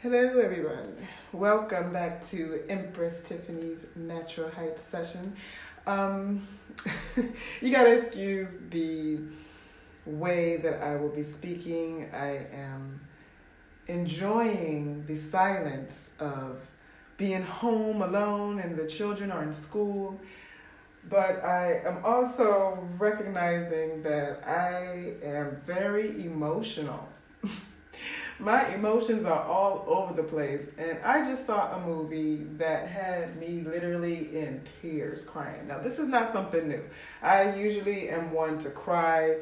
Hello, everyone. Welcome back to Empress Tiffany's Natural Heights session. Um, you gotta excuse the way that I will be speaking. I am enjoying the silence of being home alone and the children are in school. But I am also recognizing that I am very emotional. My emotions are all over the place, and I just saw a movie that had me literally in tears crying. Now, this is not something new. I usually am one to cry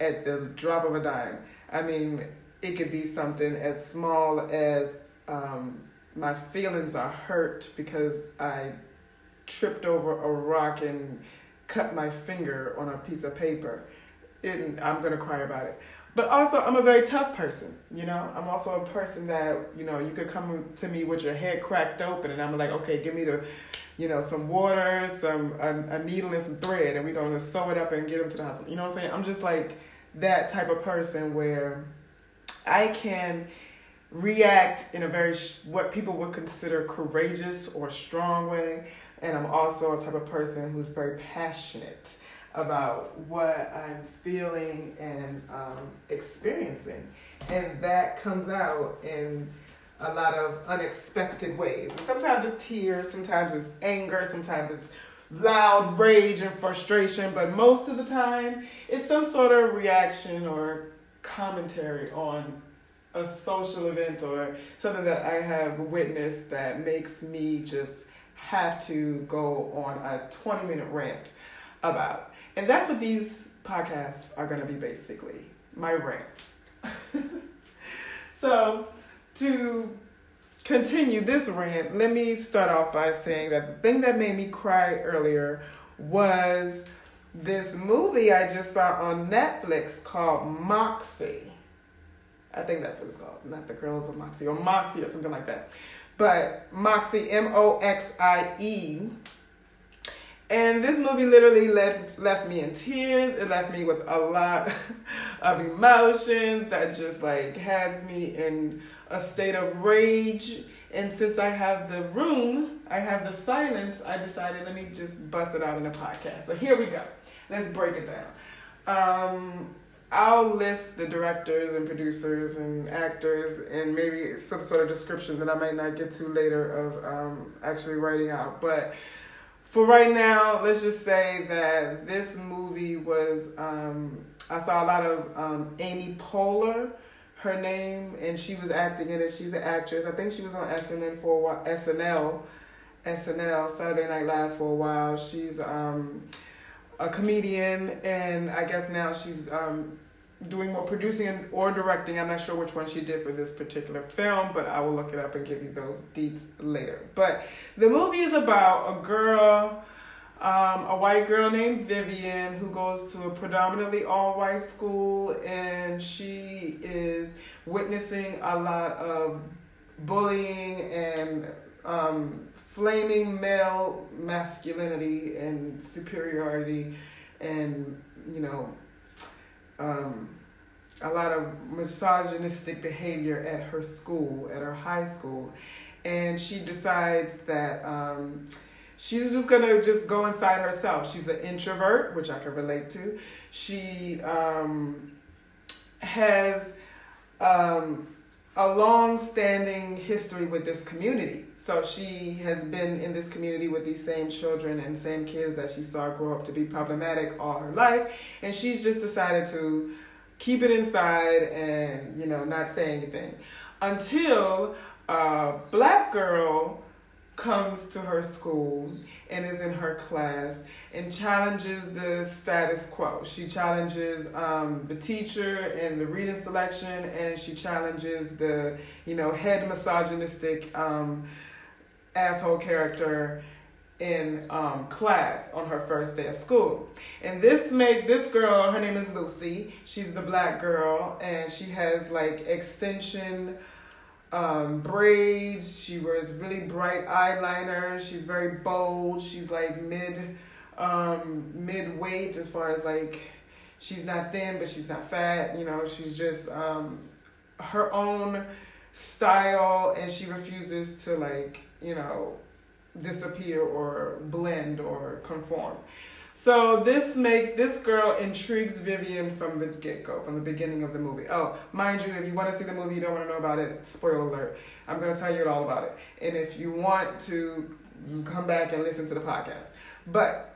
at the drop of a dime. I mean, it could be something as small as um, my feelings are hurt because I tripped over a rock and cut my finger on a piece of paper. And I'm gonna cry about it. But also, I'm a very tough person. You know, I'm also a person that you know you could come to me with your head cracked open, and I'm like, okay, give me the, you know, some water, some a, a needle and some thread, and we're gonna sew it up and get them to the hospital. You know what I'm saying? I'm just like that type of person where I can react in a very what people would consider courageous or strong way, and I'm also a type of person who's very passionate about what I'm feeling and um, experiencing. And that comes out in a lot of unexpected ways. And sometimes it's tears, sometimes it's anger, sometimes it's loud rage and frustration, but most of the time it's some sort of reaction or commentary on a social event or something that I have witnessed that makes me just have to go on a 20 minute rant about. And that's what these podcasts are going to be basically my rant. so, to continue this rant, let me start off by saying that the thing that made me cry earlier was this movie I just saw on Netflix called Moxie. I think that's what it's called, not the Girls of Moxie or Moxie or something like that. But Moxie, M O X I E and this movie literally left, left me in tears. It left me with a lot of emotions that just like has me in a state of rage. And since I have the room, I have the silence, I decided let me just bust it out in a podcast. So here we go. Let's break it down. Um, I'll list the directors and producers and actors and maybe some sort of description that I might not get to later of um, actually writing out. But for right now, let's just say that this movie was. Um, I saw a lot of um, Amy Poehler, her name, and she was acting in it. She's an actress. I think she was on SNL for a while, SNL, SNL Saturday Night Live for a while. She's um, a comedian, and I guess now she's um, doing more producing or directing. I'm not sure which one she did for this particular film, but I will look it up and give you those deets later. But the movie is about a girl, um, a white girl named Vivian, who goes to a predominantly all white school, and she is witnessing a lot of bullying and um, flaming male masculinity and superiority and you know um, a lot of misogynistic behavior at her school, at her high school, and she decides that um, she's just gonna just go inside herself. She's an introvert, which I can relate to. She um, has um, a long-standing history with this community. So she has been in this community with these same children and same kids that she saw grow up to be problematic all her life, and she's just decided to keep it inside and you know not say anything until a black girl comes to her school and is in her class and challenges the status quo. She challenges um, the teacher and the reading selection, and she challenges the you know head misogynistic um, asshole character in um, class on her first day of school. And this make this girl, her name is Lucy. She's the black girl, and she has like extension um, braids. She wears really bright eyeliner. She's very bold. She's like mid um, mid weight as far as like she's not thin, but she's not fat. You know, she's just um, her own style and she refuses to like, you know, disappear or blend or conform. So this make this girl intrigues Vivian from the get go, from the beginning of the movie. Oh, mind you, if you want to see the movie, you don't want to know about it. Spoiler alert! I'm going to tell you all about it. And if you want to, come back and listen to the podcast. But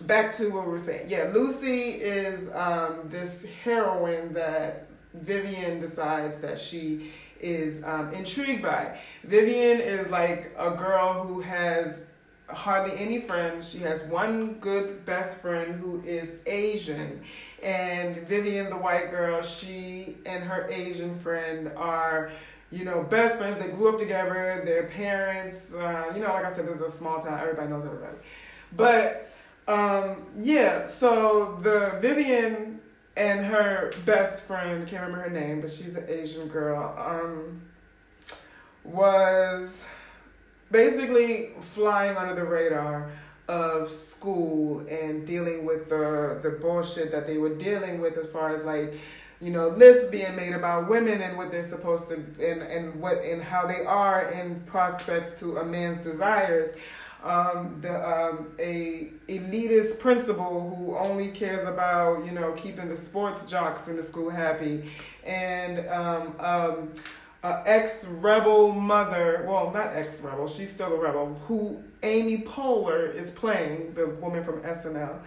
back to what we were saying. Yeah, Lucy is um, this heroine that Vivian decides that she is um, intrigued by. Vivian is like a girl who has hardly any friends. She has one good best friend who is Asian. And Vivian, the white girl, she and her Asian friend are, you know, best friends. They grew up together. Their parents, uh, you know, like I said, this is a small town. Everybody knows everybody. But um, yeah, so the Vivian and her best friend, can't remember her name, but she's an Asian girl, um, was basically flying under the radar of school and dealing with the the bullshit that they were dealing with as far as like you know lists being made about women and what they're supposed to and and what and how they are in prospects to a man's desires um, the um, a elitist principal who only cares about you know keeping the sports jocks in the school happy and um, um, uh, ex rebel mother, well, not ex rebel, she's still a rebel, who Amy Poehler is playing, the woman from SNL,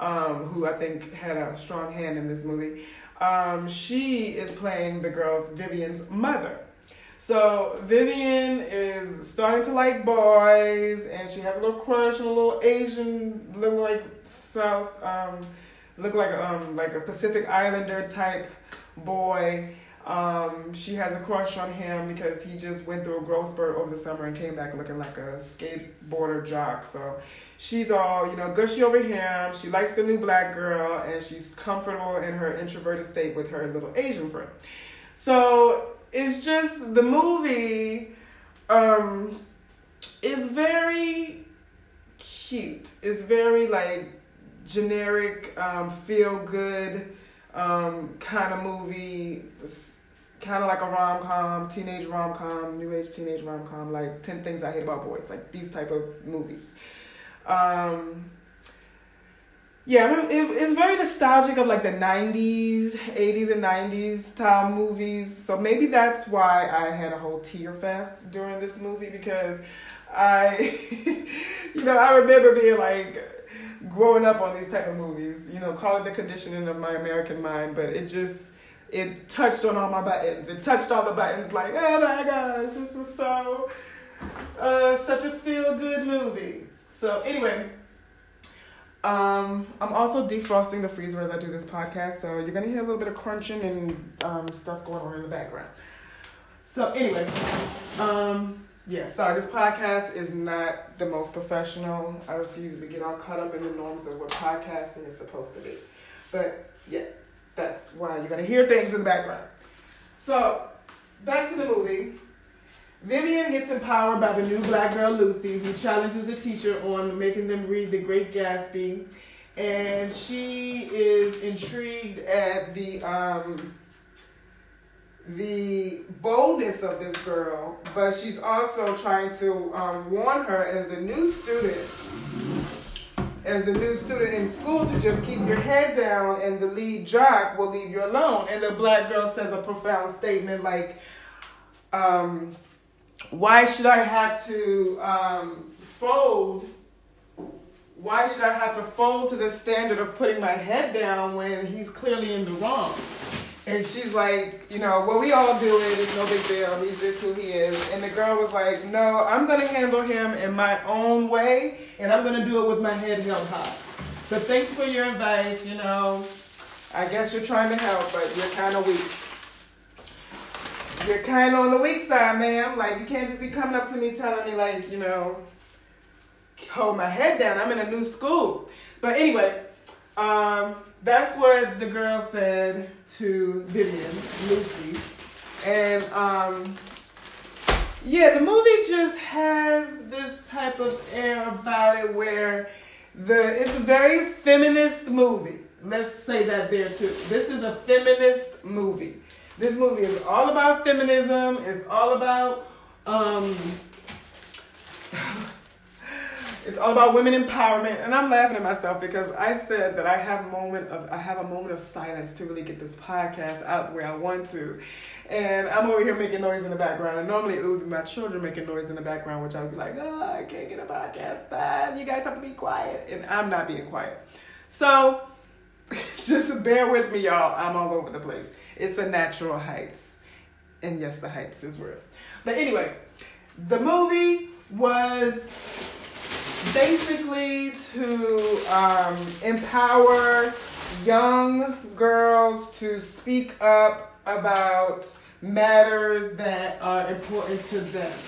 um, who I think had a strong hand in this movie. Um, she is playing the girl's Vivian's mother. So Vivian is starting to like boys, and she has a little crush on a little Asian, look like South, um, look like um like a Pacific Islander type boy. Um, she has a crush on him because he just went through a growth spurt over the summer and came back looking like a skateboarder jock. So she's all, you know, gushy over him. She likes the new black girl and she's comfortable in her introverted state with her little Asian friend. So it's just the movie um, is very cute. It's very like generic, um, feel good um, kind of movie kind of like a rom com, teenage rom com, new age teenage rom com, like Ten Things I Hate About Boys, like these type of movies. Um, yeah, it, it's very nostalgic of like the '90s, '80s, and '90s style movies. So maybe that's why I had a whole tear fest during this movie because I, you know, I remember being like growing up on these type of movies. You know, call it the conditioning of my American mind, but it just it touched on all my buttons. It touched all the buttons like, oh my gosh, this is so, uh, such a feel good movie. So, anyway, um, I'm also defrosting the freezer as I do this podcast, so you're gonna hear a little bit of crunching and um, stuff going on in the background. So, anyway, um, yeah, sorry, this podcast is not the most professional. I refuse to get all caught up in the norms of what podcasting is supposed to be. But, yeah. That's why you're to hear things in the background. So, back to the movie. Vivian gets empowered by the new black girl Lucy, who challenges the teacher on making them read The Great Gatsby. And she is intrigued at the um, the boldness of this girl, but she's also trying to um, warn her as the new student as the new student in school to just keep your head down and the lead jock will leave you alone. And the black girl says a profound statement like, um, why should I have to um, fold? Why should I have to fold to the standard of putting my head down when he's clearly in the wrong? And she's like, you know, well, we all do it. It's no big deal. He's just who he is. And the girl was like, no, I'm going to handle him in my own way, and I'm going to do it with my head held high. But thanks for your advice. You know, I guess you're trying to help, but you're kind of weak. You're kind of on the weak side, ma'am. Like, you can't just be coming up to me telling me, like, you know, hold my head down. I'm in a new school. But anyway, um, that's what the girl said to Vivian, Lucy. And um, yeah, the movie just has this type of air about it where the it's a very feminist movie. Let's say that there too. This is a feminist movie. This movie is all about feminism. It's all about um, it's all about women empowerment, and I'm laughing at myself because I said that I have a moment of I have a moment of silence to really get this podcast out the way I want to, and I'm over here making noise in the background. And normally it would be my children making noise in the background, which I would be like, "Oh, I can't get a podcast done. You guys have to be quiet," and I'm not being quiet. So just bear with me, y'all. I'm all over the place. It's a natural heights, and yes, the heights is real. But anyway, the movie was basically to um, empower young girls to speak up about matters that are important to them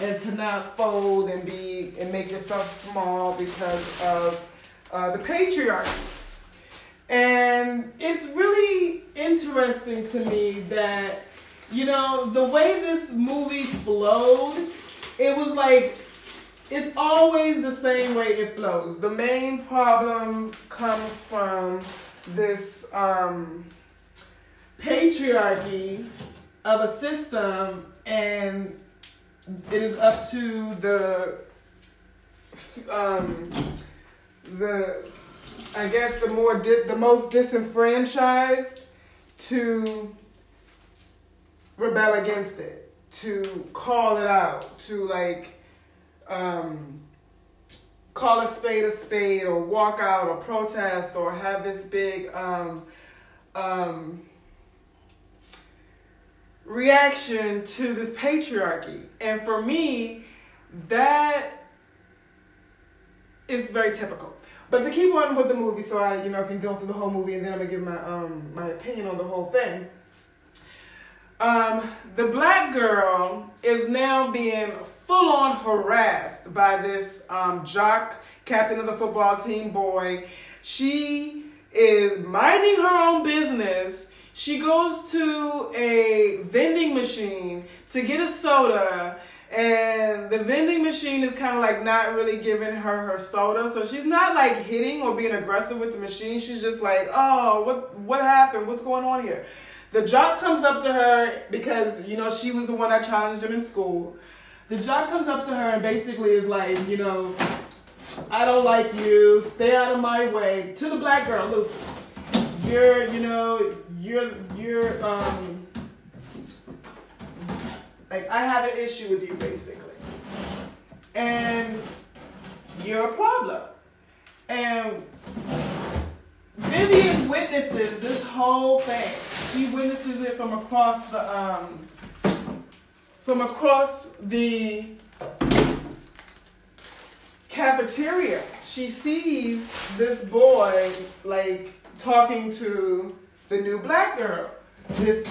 and to not fold and be and make yourself small because of uh, the patriarchy. And it's really interesting to me that, you know, the way this movie flowed, it was like it's always the same way it flows. The main problem comes from this um, patriarchy of a system, and it is up to the um, the I guess the more di- the most disenfranchised to rebel against it, to call it out, to like um, call a spade a spade or walk out or protest or have this big um, um, reaction to this patriarchy. And for me, that is very typical. But to keep on with the movie, so I, you know, can go through the whole movie, and then I'm gonna give my um my opinion on the whole thing. Um, the black girl is now being full on harassed by this um, jock, captain of the football team boy. She is minding her own business. She goes to a vending machine to get a soda, and the vending machine is kind of like not really giving her her soda. So she's not like hitting or being aggressive with the machine. She's just like, "Oh, what what happened? What's going on here?" The jock comes up to her because, you know, she was the one that challenged him in school. The jock comes up to her and basically is like, you know, I don't like you. Stay out of my way. To the black girl, Lucy. You're, you know, you're, you're, um, like, I have an issue with you, basically. And you're a problem. And Vivian witnesses this whole thing she witnesses it from across the um, from across the cafeteria. She sees this boy like talking to the new black girl. This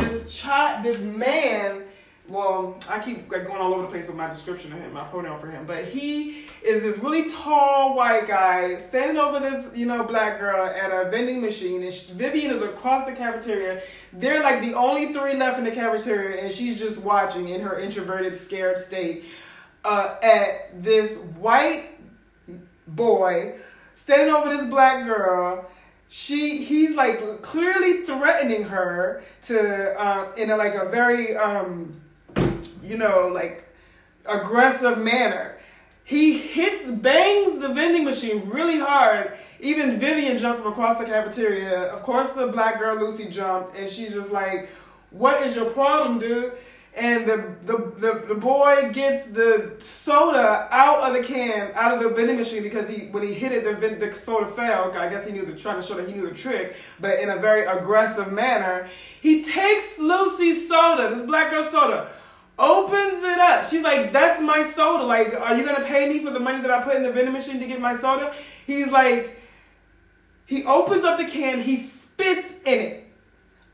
this child, this man well, I keep like going all over the place with my description of him, my pronoun for him, but he is this really tall white guy standing over this, you know, black girl at a vending machine, and she, Vivian is across the cafeteria. They're like the only three left in the cafeteria, and she's just watching in her introverted, scared state uh, at this white boy standing over this black girl she he's like clearly threatening her to uh, in a like a very um you know, like aggressive manner. He hits, bangs the vending machine really hard. Even Vivian jumped from across the cafeteria. Of course, the black girl Lucy jumped, and she's just like, "What is your problem, dude?" And the, the, the, the boy gets the soda out of the can, out of the vending machine because he when he hit it, the, the soda fell. I guess he knew the trying to show that he knew the trick, but in a very aggressive manner. He takes Lucy's soda, this black girl soda, opens it up. She's like, "That's my soda. Like, are you gonna pay me for the money that I put in the vending machine to get my soda?" He's like, he opens up the can, he spits in it,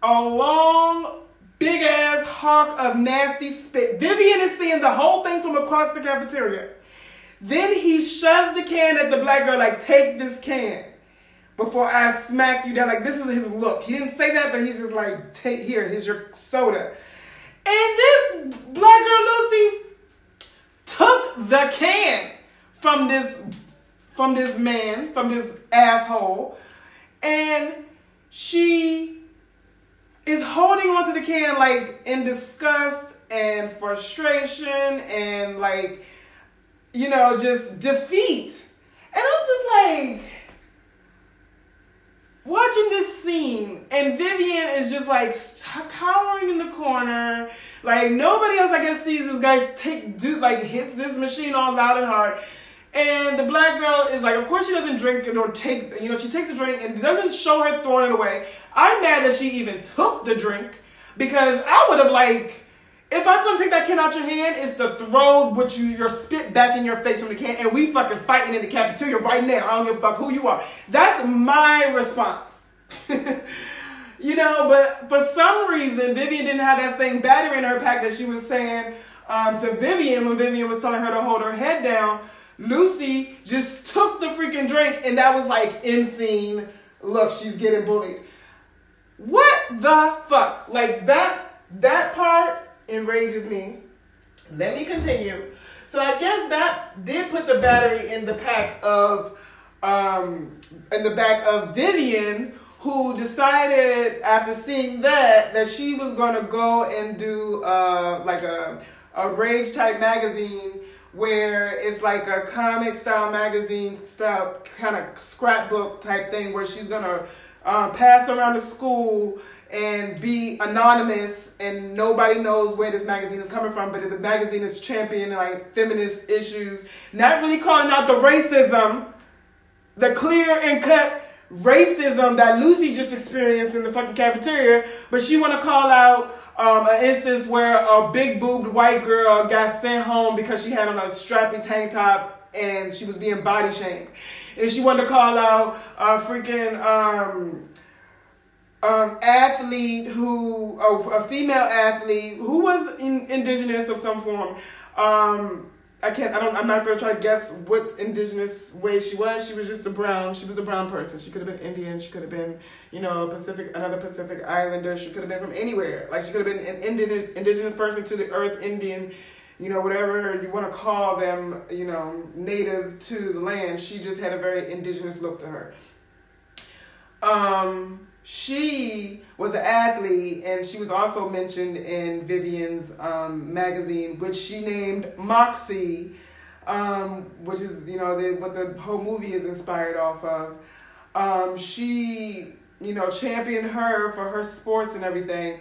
a long, big ass hawk of nasty spit. Vivian is seeing the whole thing from across the cafeteria. Then he shoves the can at the black girl, like, "Take this can." Before I smack you down, like this is his look. He didn't say that, but he's just like, take here, here's your soda. And this black girl Lucy took the can from this from this man, from this asshole, and she is holding onto the can like in disgust and frustration and like you know just defeat. And i'm just like watching this scene and vivian is just like cowering in the corner like nobody else i guess sees this guy take do like hits this machine all loud and hard and the black girl is like, of course she doesn't drink it or take, you know, she takes a drink and doesn't show her throwing it away. I'm mad that she even took the drink because I would have like, if I'm gonna take that can out your hand, it's to throw what you your spit back in your face from the can, and we fucking fighting in the cafeteria right now. I don't give a fuck who you are. That's my response. you know, but for some reason, Vivian didn't have that same battery in her pack that she was saying um, to Vivian when Vivian was telling her to hold her head down. Lucy just took the freaking drink, and that was like in scene. Look, she's getting bullied. What the fuck? Like that that part enrages me. Let me continue. So I guess that did put the battery in the pack of um in the back of Vivian who decided after seeing that that she was to go and do uh like a a rage type magazine where it's like a comic style magazine style kind of scrapbook type thing where she's gonna uh, pass around the school and be anonymous and nobody knows where this magazine is coming from but the magazine is championing like feminist issues not really calling out the racism the clear and cut racism that lucy just experienced in the fucking cafeteria but she want to call out um, an instance where a big boobed white girl got sent home because she had on a strappy tank top and she was being body shamed. And she wanted to call out a freaking um, um, athlete who, a female athlete who was in, indigenous of some form. Um, I can't. I don't. I'm not gonna try to guess what indigenous way she was. She was just a brown. She was a brown person. She could have been Indian. She could have been, you know, Pacific, another Pacific Islander. She could have been from anywhere. Like she could have been an indigenous indigenous person to the earth, Indian, you know, whatever you want to call them. You know, native to the land. She just had a very indigenous look to her. Um, she was an athlete and she was also mentioned in Vivian's um, magazine, which she named Moxie, um, which is you know the, what the whole movie is inspired off of. Um, she you know championed her for her sports and everything,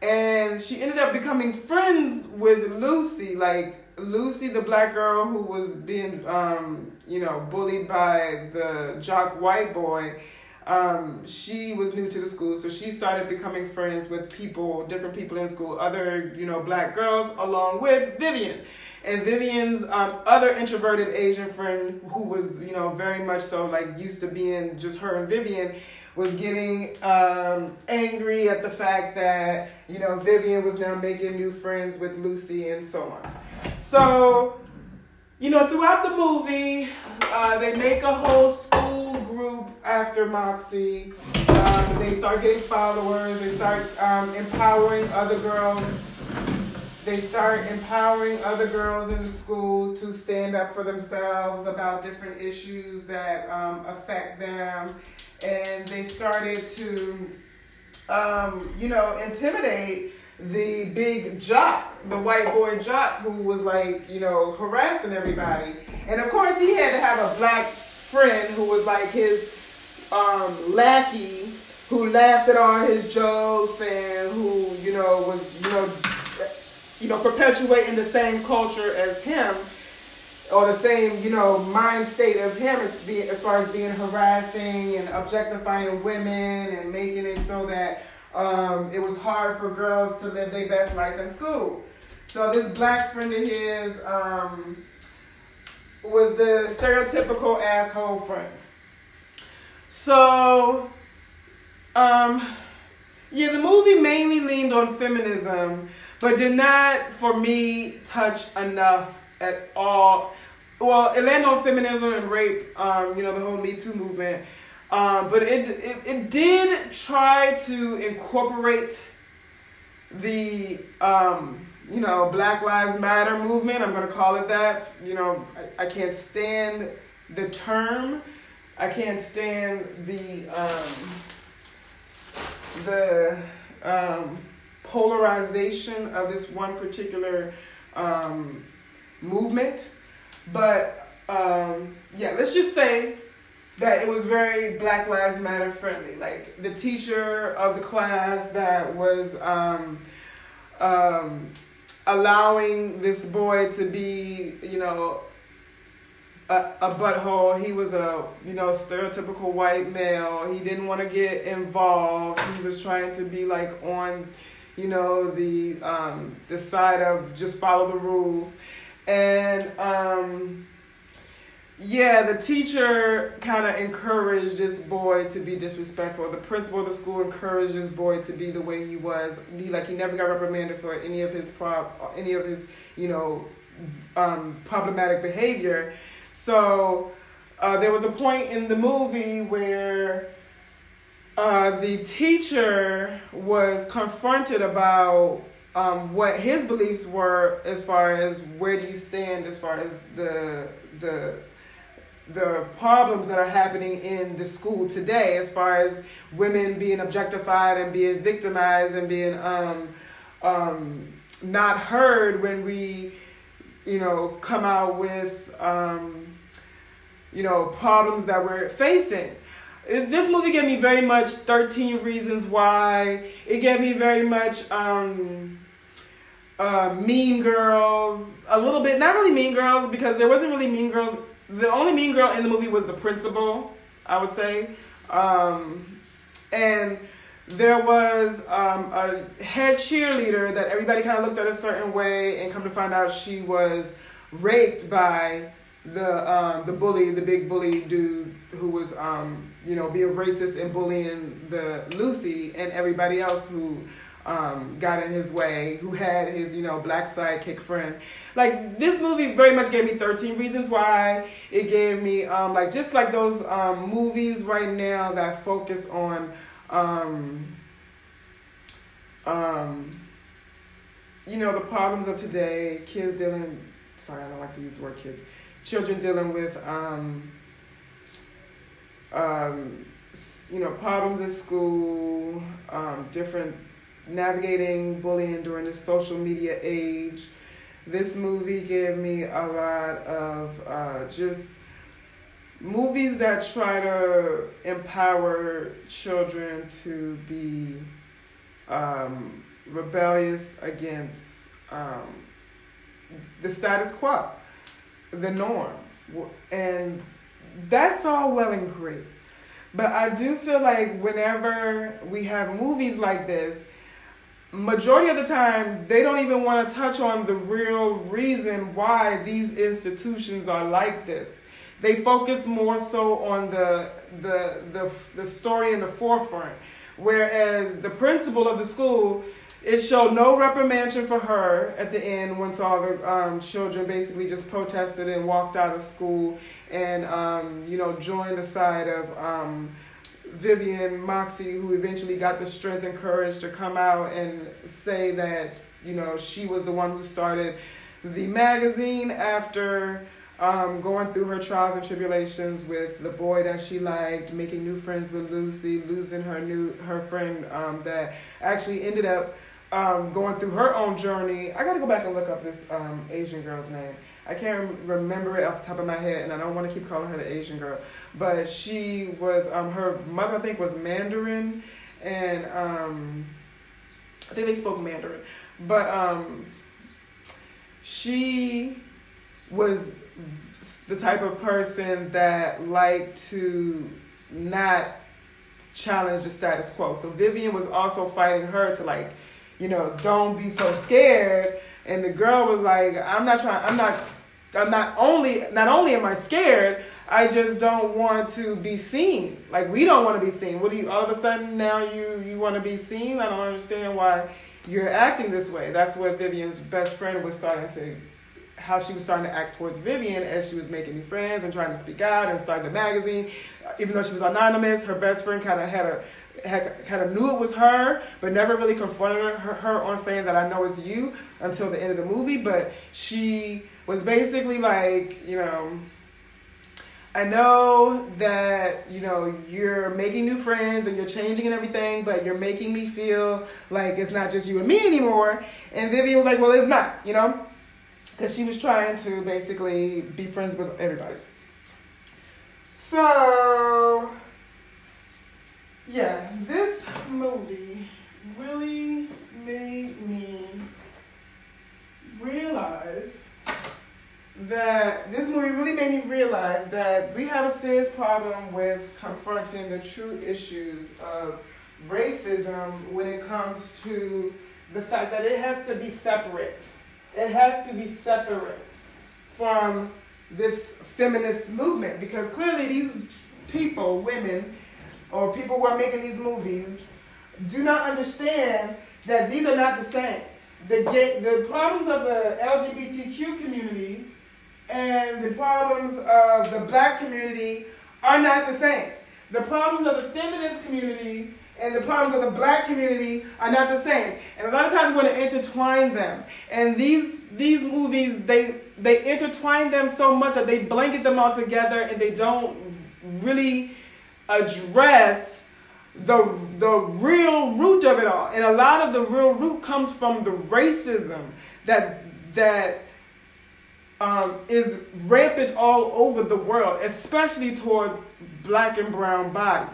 and she ended up becoming friends with Lucy, like Lucy, the black girl who was being um, you know bullied by the jock white boy um, she was new to the school, so she started becoming friends with people, different people in school, other, you know, black girls, along with Vivian. And Vivian's um, other introverted Asian friend, who was, you know, very much so like used to being just her and Vivian, was getting um, angry at the fact that, you know, Vivian was now making new friends with Lucy and so on. So, you know, throughout the movie, uh, they make a whole school group after Moxie. Um, they start getting followers. They start um, empowering other girls. They start empowering other girls in the school to stand up for themselves about different issues that um, affect them. And they started to, um, you know, intimidate the big jock, the white boy jock who was like, you know, harassing everybody. And of course, he had to have a black friend who was like his um, lackey who laughed at all his jokes and who, you know, was, you know, you know, perpetuating the same culture as him or the same, you know, mind state of him as, being, as far as being harassing and objectifying women and making it so that um, it was hard for girls to live their best life in school. So this black friend of his um, was the stereotypical asshole friend. So, um, yeah, the movie mainly leaned on feminism, but did not, for me, touch enough at all. Well, it landed on feminism and rape, um, you know, the whole Me Too movement. Um, but it, it, it did try to incorporate the, um, you know, Black Lives Matter movement. I'm going to call it that. You know, I, I can't stand the term I can't stand the um, the um, polarization of this one particular um, movement. But um, yeah, let's just say that it was very Black Lives Matter friendly. Like the teacher of the class that was um, um, allowing this boy to be, you know, a, a butthole. He was a, you know, stereotypical white male. He didn't want to get involved. He was trying to be like on, you know, the um, the side of just follow the rules. And um, yeah, the teacher kind of encouraged this boy to be disrespectful. The principal of the school encouraged this boy to be the way he was. He like he never got reprimanded for any of his prob any of his you know um, problematic behavior. So uh, there was a point in the movie where uh, the teacher was confronted about um, what his beliefs were as far as where do you stand as far as the the the problems that are happening in the school today as far as women being objectified and being victimized and being um, um, not heard when we you know come out with um, you know problems that we're facing. This movie gave me very much 13 reasons why. It gave me very much um, uh, mean girls a little bit not really mean girls because there wasn't really mean girls the only mean girl in the movie was the principal, I would say. Um, and there was um, a head cheerleader that everybody kind of looked at a certain way, and come to find out she was raped by the um, the bully, the big bully dude who was um, you know being racist and bullying the Lucy and everybody else who um, got in his way, who had his, you know, black sidekick friend. Like this movie very much gave me 13 reasons why. It gave me um, like just like those um, movies right now that focus on um, um, you know, the problems of today, kids dealing sorry, I don't like to use the word kids. Children dealing with um, you know, problems at school, different navigating bullying during the social media age. This movie gave me a lot of uh, just movies that try to empower children to be um, rebellious against um, the status quo, the norm. And that's all well and great. But I do feel like whenever we have movies like this, majority of the time they don't even want to touch on the real reason why these institutions are like this. They focus more so on the the the, the story in the forefront. Whereas the principal of the school it showed no reprimand for her at the end once all the um, children basically just protested and walked out of school and um, you know joined the side of um, Vivian Moxie, who eventually got the strength and courage to come out and say that, you know, she was the one who started the magazine after um, going through her trials and tribulations with the boy that she liked, making new friends with Lucy, losing her new her friend um, that actually ended up um, going through her own journey. I got to go back and look up this um, Asian girl's name. I can't remember it off the top of my head, and I don't want to keep calling her the Asian girl. But she was, um, her mother, I think, was Mandarin, and um, I think they spoke Mandarin. But um, she was the type of person that liked to not challenge the status quo. So Vivian was also fighting her to like, you know, don't be so scared and the girl was like, I'm not trying, I'm not, I'm not only, not only am I scared, I just don't want to be seen. Like we don't want to be seen. What do you, all of a sudden now you, you want to be seen? I don't understand why you're acting this way. That's what Vivian's best friend was starting to, how she was starting to act towards Vivian as she was making new friends and trying to speak out and starting a magazine. Even though she was anonymous, her best friend kind of had a, had kind of knew it was her, but never really confronted her, her on saying that I know it's you until the end of the movie. But she was basically like, you know, I know that you know you're making new friends and you're changing and everything, but you're making me feel like it's not just you and me anymore. And Vivian was like, "Well, it's not," you know, because she was trying to basically be friends with everybody. So, yeah, this movie really made me realize that this movie really made me realize that we have a serious problem with confronting the true issues of racism when it comes to the fact that it has to be separate. It has to be separate from this feminist movement because clearly these people, women, or people who are making these movies do not understand that these are not the same. The, the problems of the LGBTQ community and the problems of the black community are not the same. The problems of the feminist community and the problems of the black community are not the same. And a lot of times we want to intertwine them. And these these movies they they intertwine them so much that they blanket them all together and they don't really address the the real root of it all. And a lot of the real root comes from the racism that that um, is rampant all over the world, especially towards black and brown bodies.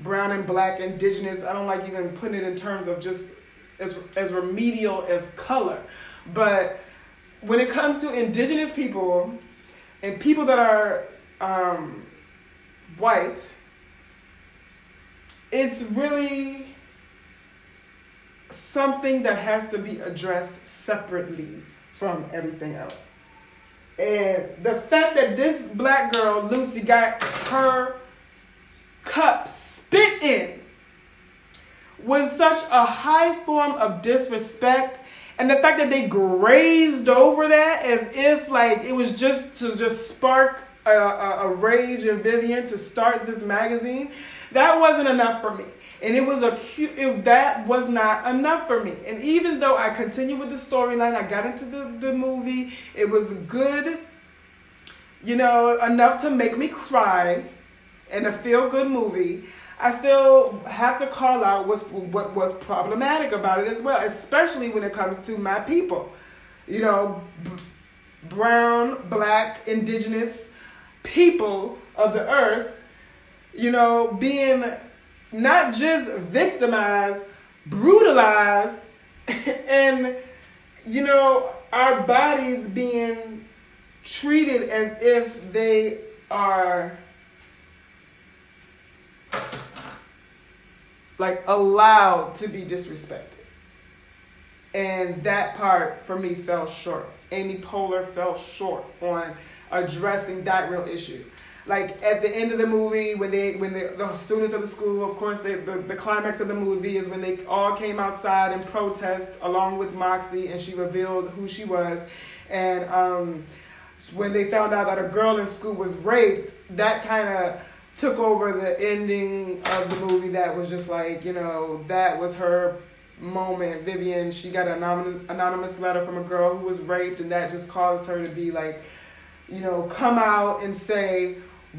Brown and black, indigenous. I don't like even putting it in terms of just as, as remedial as color. But when it comes to indigenous people and people that are um, white, it's really something that has to be addressed separately from everything else. And the fact that this black girl, Lucy, got her cup spit in was such a high form of disrespect. And the fact that they grazed over that as if like it was just to just spark a, a, a rage in Vivian to start this magazine, that wasn't enough for me. And it was a cute, it, that was not enough for me. And even though I continued with the storyline, I got into the, the movie, it was good, you know, enough to make me cry and a feel good movie. I still have to call out what's, what was problematic about it as well, especially when it comes to my people. You know, brown, black, indigenous people of the earth, you know, being not just victimized, brutalized, and, you know, our bodies being treated as if they are like allowed to be disrespected. And that part for me fell short. Amy Poehler fell short on addressing that real issue like at the end of the movie when they when the, the students of the school of course they, the, the climax of the movie is when they all came outside and protest along with moxie and she revealed who she was. And um, when they found out that a girl in school was raped that kind of took over the ending of the movie that was just like you know that was her moment. Vivian she got an anonymous, anonymous letter from a girl who was raped and that just caused her to be like you know come out and say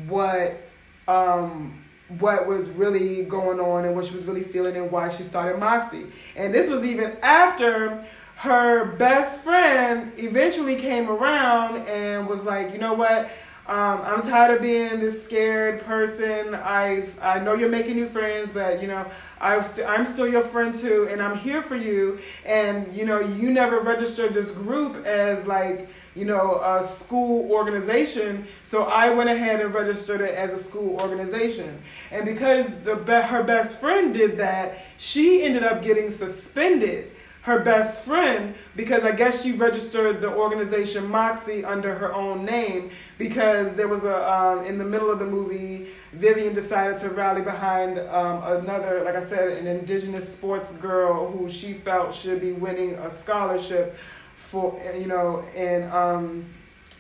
what um, what was really going on and what she was really feeling and why she started Moxie. And this was even after her best friend eventually came around and was like, you know what? Um, I'm tired of being this scared person. I I know you're making new friends, but you know I st- I'm still your friend too, and I'm here for you. And you know you never registered this group as like you know, a school organization. So I went ahead and registered it as a school organization. And because the her best friend did that, she ended up getting suspended. Her best friend, because I guess she registered the organization Moxie under her own name, because there was a um, in the middle of the movie, Vivian decided to rally behind um, another, like I said, an indigenous sports girl who she felt should be winning a scholarship for you know, and um,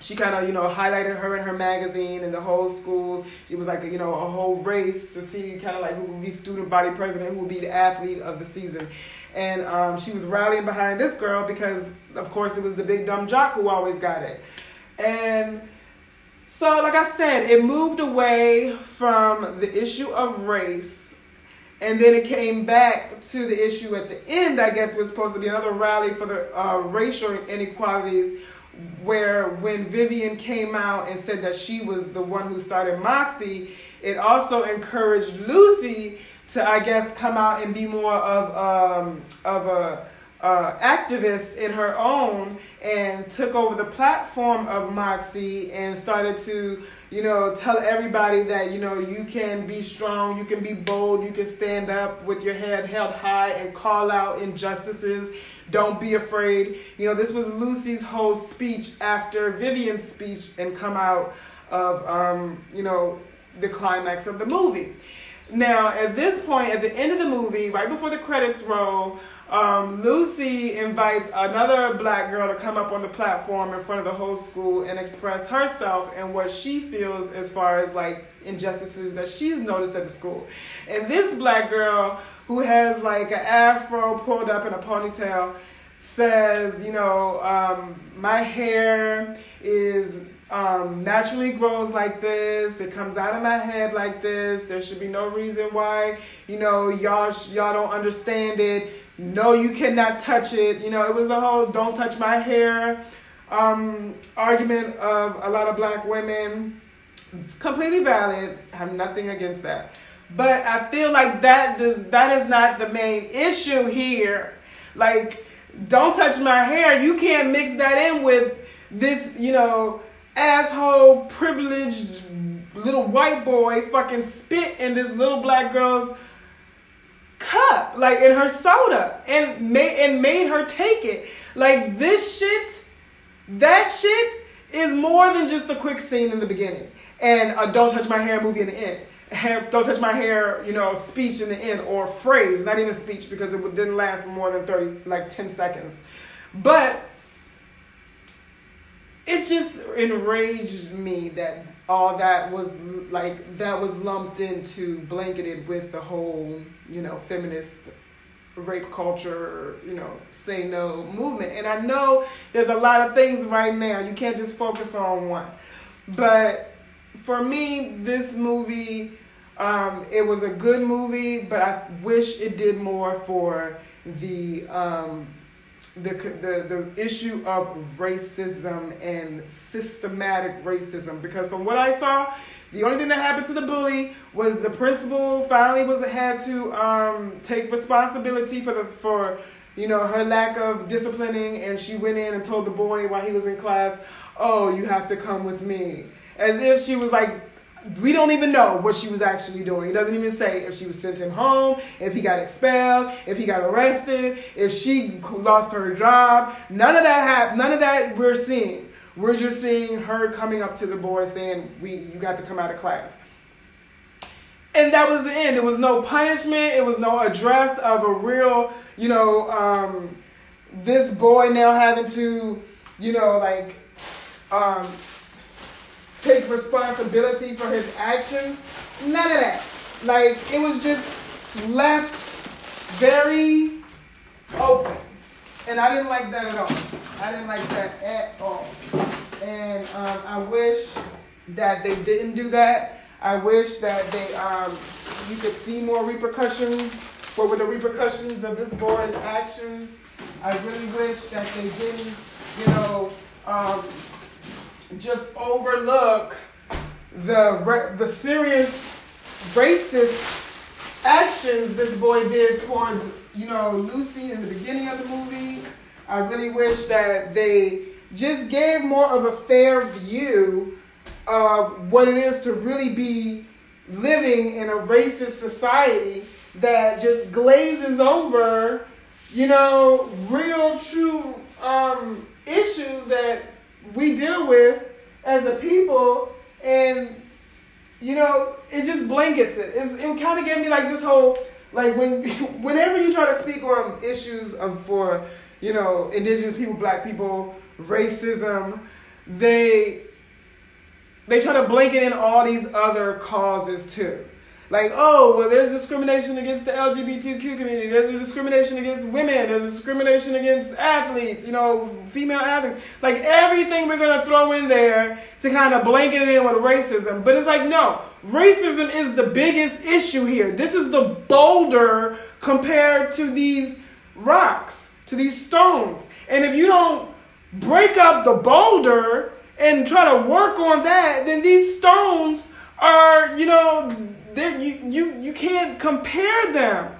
she kind of you know highlighted her in her magazine and the whole school. She was like you know a whole race to see kind of like who would be student body president, who would be the athlete of the season. And um, she was rallying behind this girl because, of course, it was the big dumb jock who always got it. And So, like I said, it moved away from the issue of race, and then it came back to the issue at the end. I guess was supposed to be another rally for the uh, racial inequalities, where when Vivian came out and said that she was the one who started Moxie, it also encouraged Lucy to, I guess, come out and be more of um, of a uh, activist in her own and took over the platform of Moxie and started to, you know, tell everybody that, you know, you can be strong, you can be bold, you can stand up with your head held high and call out injustices. Don't be afraid. You know, this was Lucy's whole speech after Vivian's speech and come out of, um, you know, the climax of the movie. Now, at this point, at the end of the movie, right before the credits roll, um, Lucy invites another black girl to come up on the platform in front of the whole school and express herself and what she feels as far as like injustices that she's noticed at the school. And this black girl who has like an afro pulled up in a ponytail says, you know, um, my hair is um, naturally grows like this. It comes out of my head like this. There should be no reason why, you know, y'all y'all don't understand it no, you cannot touch it. You know, it was the whole don't touch my hair um, argument of a lot of black women. Completely valid. I have nothing against that. But I feel like that that is not the main issue here. Like, don't touch my hair. You can't mix that in with this, you know, asshole privileged little white boy fucking spit in this little black girl's cup, like in her soda, and made and made her take it. Like this shit, that shit is more than just a quick scene in the beginning and a "Don't touch my hair" movie in the end. Don't touch my hair, you know, speech in the end or phrase, not even speech because it didn't last more than 30, like 10 seconds. But it just enraged me that all that was like that was lumped into blanketed with the whole you know feminist rape culture you know say no movement. And i know there's a lot of things right now you can't just focus on one. But for me this movie um, it was a good movie but i wish it did more for the um, the, the, the issue of racism and systematic racism because from what I saw, the only thing that happened to the bully was the principal finally was had to um, take responsibility for the for you know her lack of disciplining and she went in and told the boy while he was in class, "Oh, you have to come with me." As if she was like we don't even know what she was actually doing. It doesn't even say if she was sent him home, if he got expelled, if he got arrested, if she lost her job. None of that happened. None of that we're seeing. We're just seeing her coming up to the boy saying, "We, you got to come out of class." And that was the end. There was no punishment. It was no address of a real, you know, um, this boy now having to, you know, like, um, take responsibility for his actions. None of that. Like it was just left very open. And I didn't like that at all. I didn't like that at all. And um, I wish that they didn't do that. I wish that they um, you could see more repercussions. What were the repercussions of this boy's actions? I really wish that they didn't, you know, um, just overlook the the serious racist actions this boy did towards you know Lucy in the beginning of the movie. I really wish that they just gave more of a fair view of what it is to really be living in a racist society that just glazes over, you know, real, true um, issues that we deal with as a people, and you know, it just blankets it. It's, it kind of gave me like this whole like when whenever you try to speak on issues of for you know indigenous people, black people, racism, they they try to blanket in all these other causes too. Like, oh, well, there's discrimination against the LGBTQ community. There's discrimination against women. There's discrimination against athletes, you know, female athletes. Like everything we're going to throw in there to kind of blanket it in with racism. But it's like, no, racism is the biggest issue here. This is the boulder compared to these rocks, to these stones. And if you don't break up the boulder and try to work on that, then these stones are, you know, you, you, you can't compare them.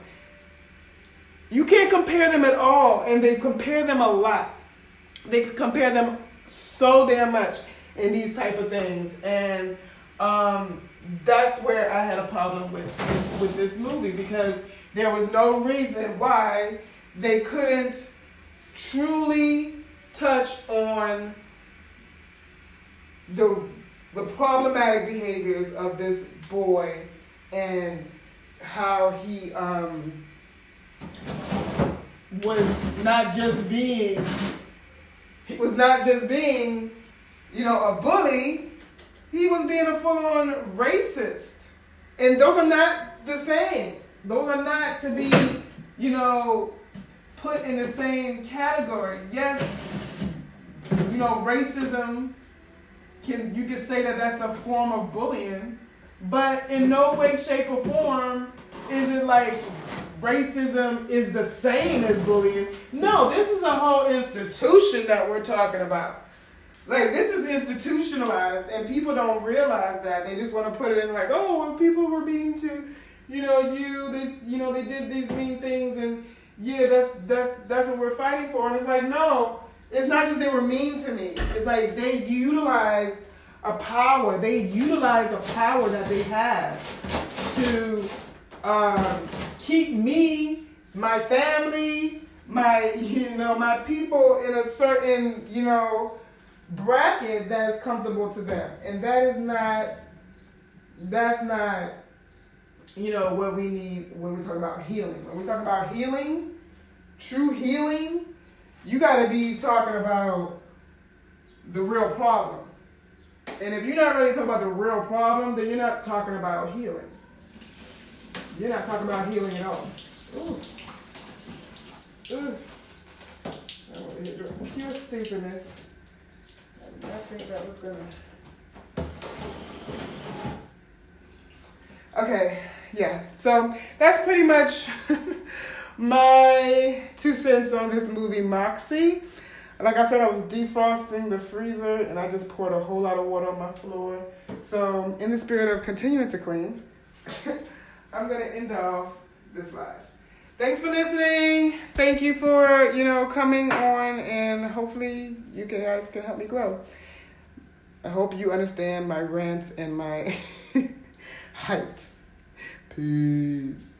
You can't compare them at all, and they compare them a lot. They compare them so damn much in these type of things, and um, that's where I had a problem with with this movie because there was no reason why they couldn't truly touch on the the problematic behaviors of this boy and how he um, was not just being he was not just being you know a bully. He was being a full-on racist. And those are not the same. Those are not to be you know put in the same category. Yes you know racism can you can say that that's a form of bullying, but in no way, shape, or form is it like racism is the same as bullying. No, this is a whole institution that we're talking about. Like this is institutionalized, and people don't realize that. They just want to put it in like, oh, well, people were mean to, you know, you. They, you know, they did these mean things, and yeah, that's that's that's what we're fighting for. And it's like, no, it's not just they were mean to me. It's like they utilized a power. They utilize a power that they have to um, keep me, my family, my you know my people in a certain you know bracket that is comfortable to them, and that is not. That's not you know what we need when we talk about healing. When we talk about healing, true healing, you got to be talking about the real problem. And if you're not ready to talk about the real problem, then you're not talking about healing. You're not talking about healing at all. Ooh. Ooh. Pure stupidness. I did not think that was gonna. Okay, yeah. So that's pretty much my two cents on this movie, Moxie. Like I said, I was defrosting the freezer and I just poured a whole lot of water on my floor. So, in the spirit of continuing to clean, I'm going to end off this live. Thanks for listening. Thank you for, you know, coming on and hopefully you guys can help me grow. I hope you understand my rants and my heights. Peace.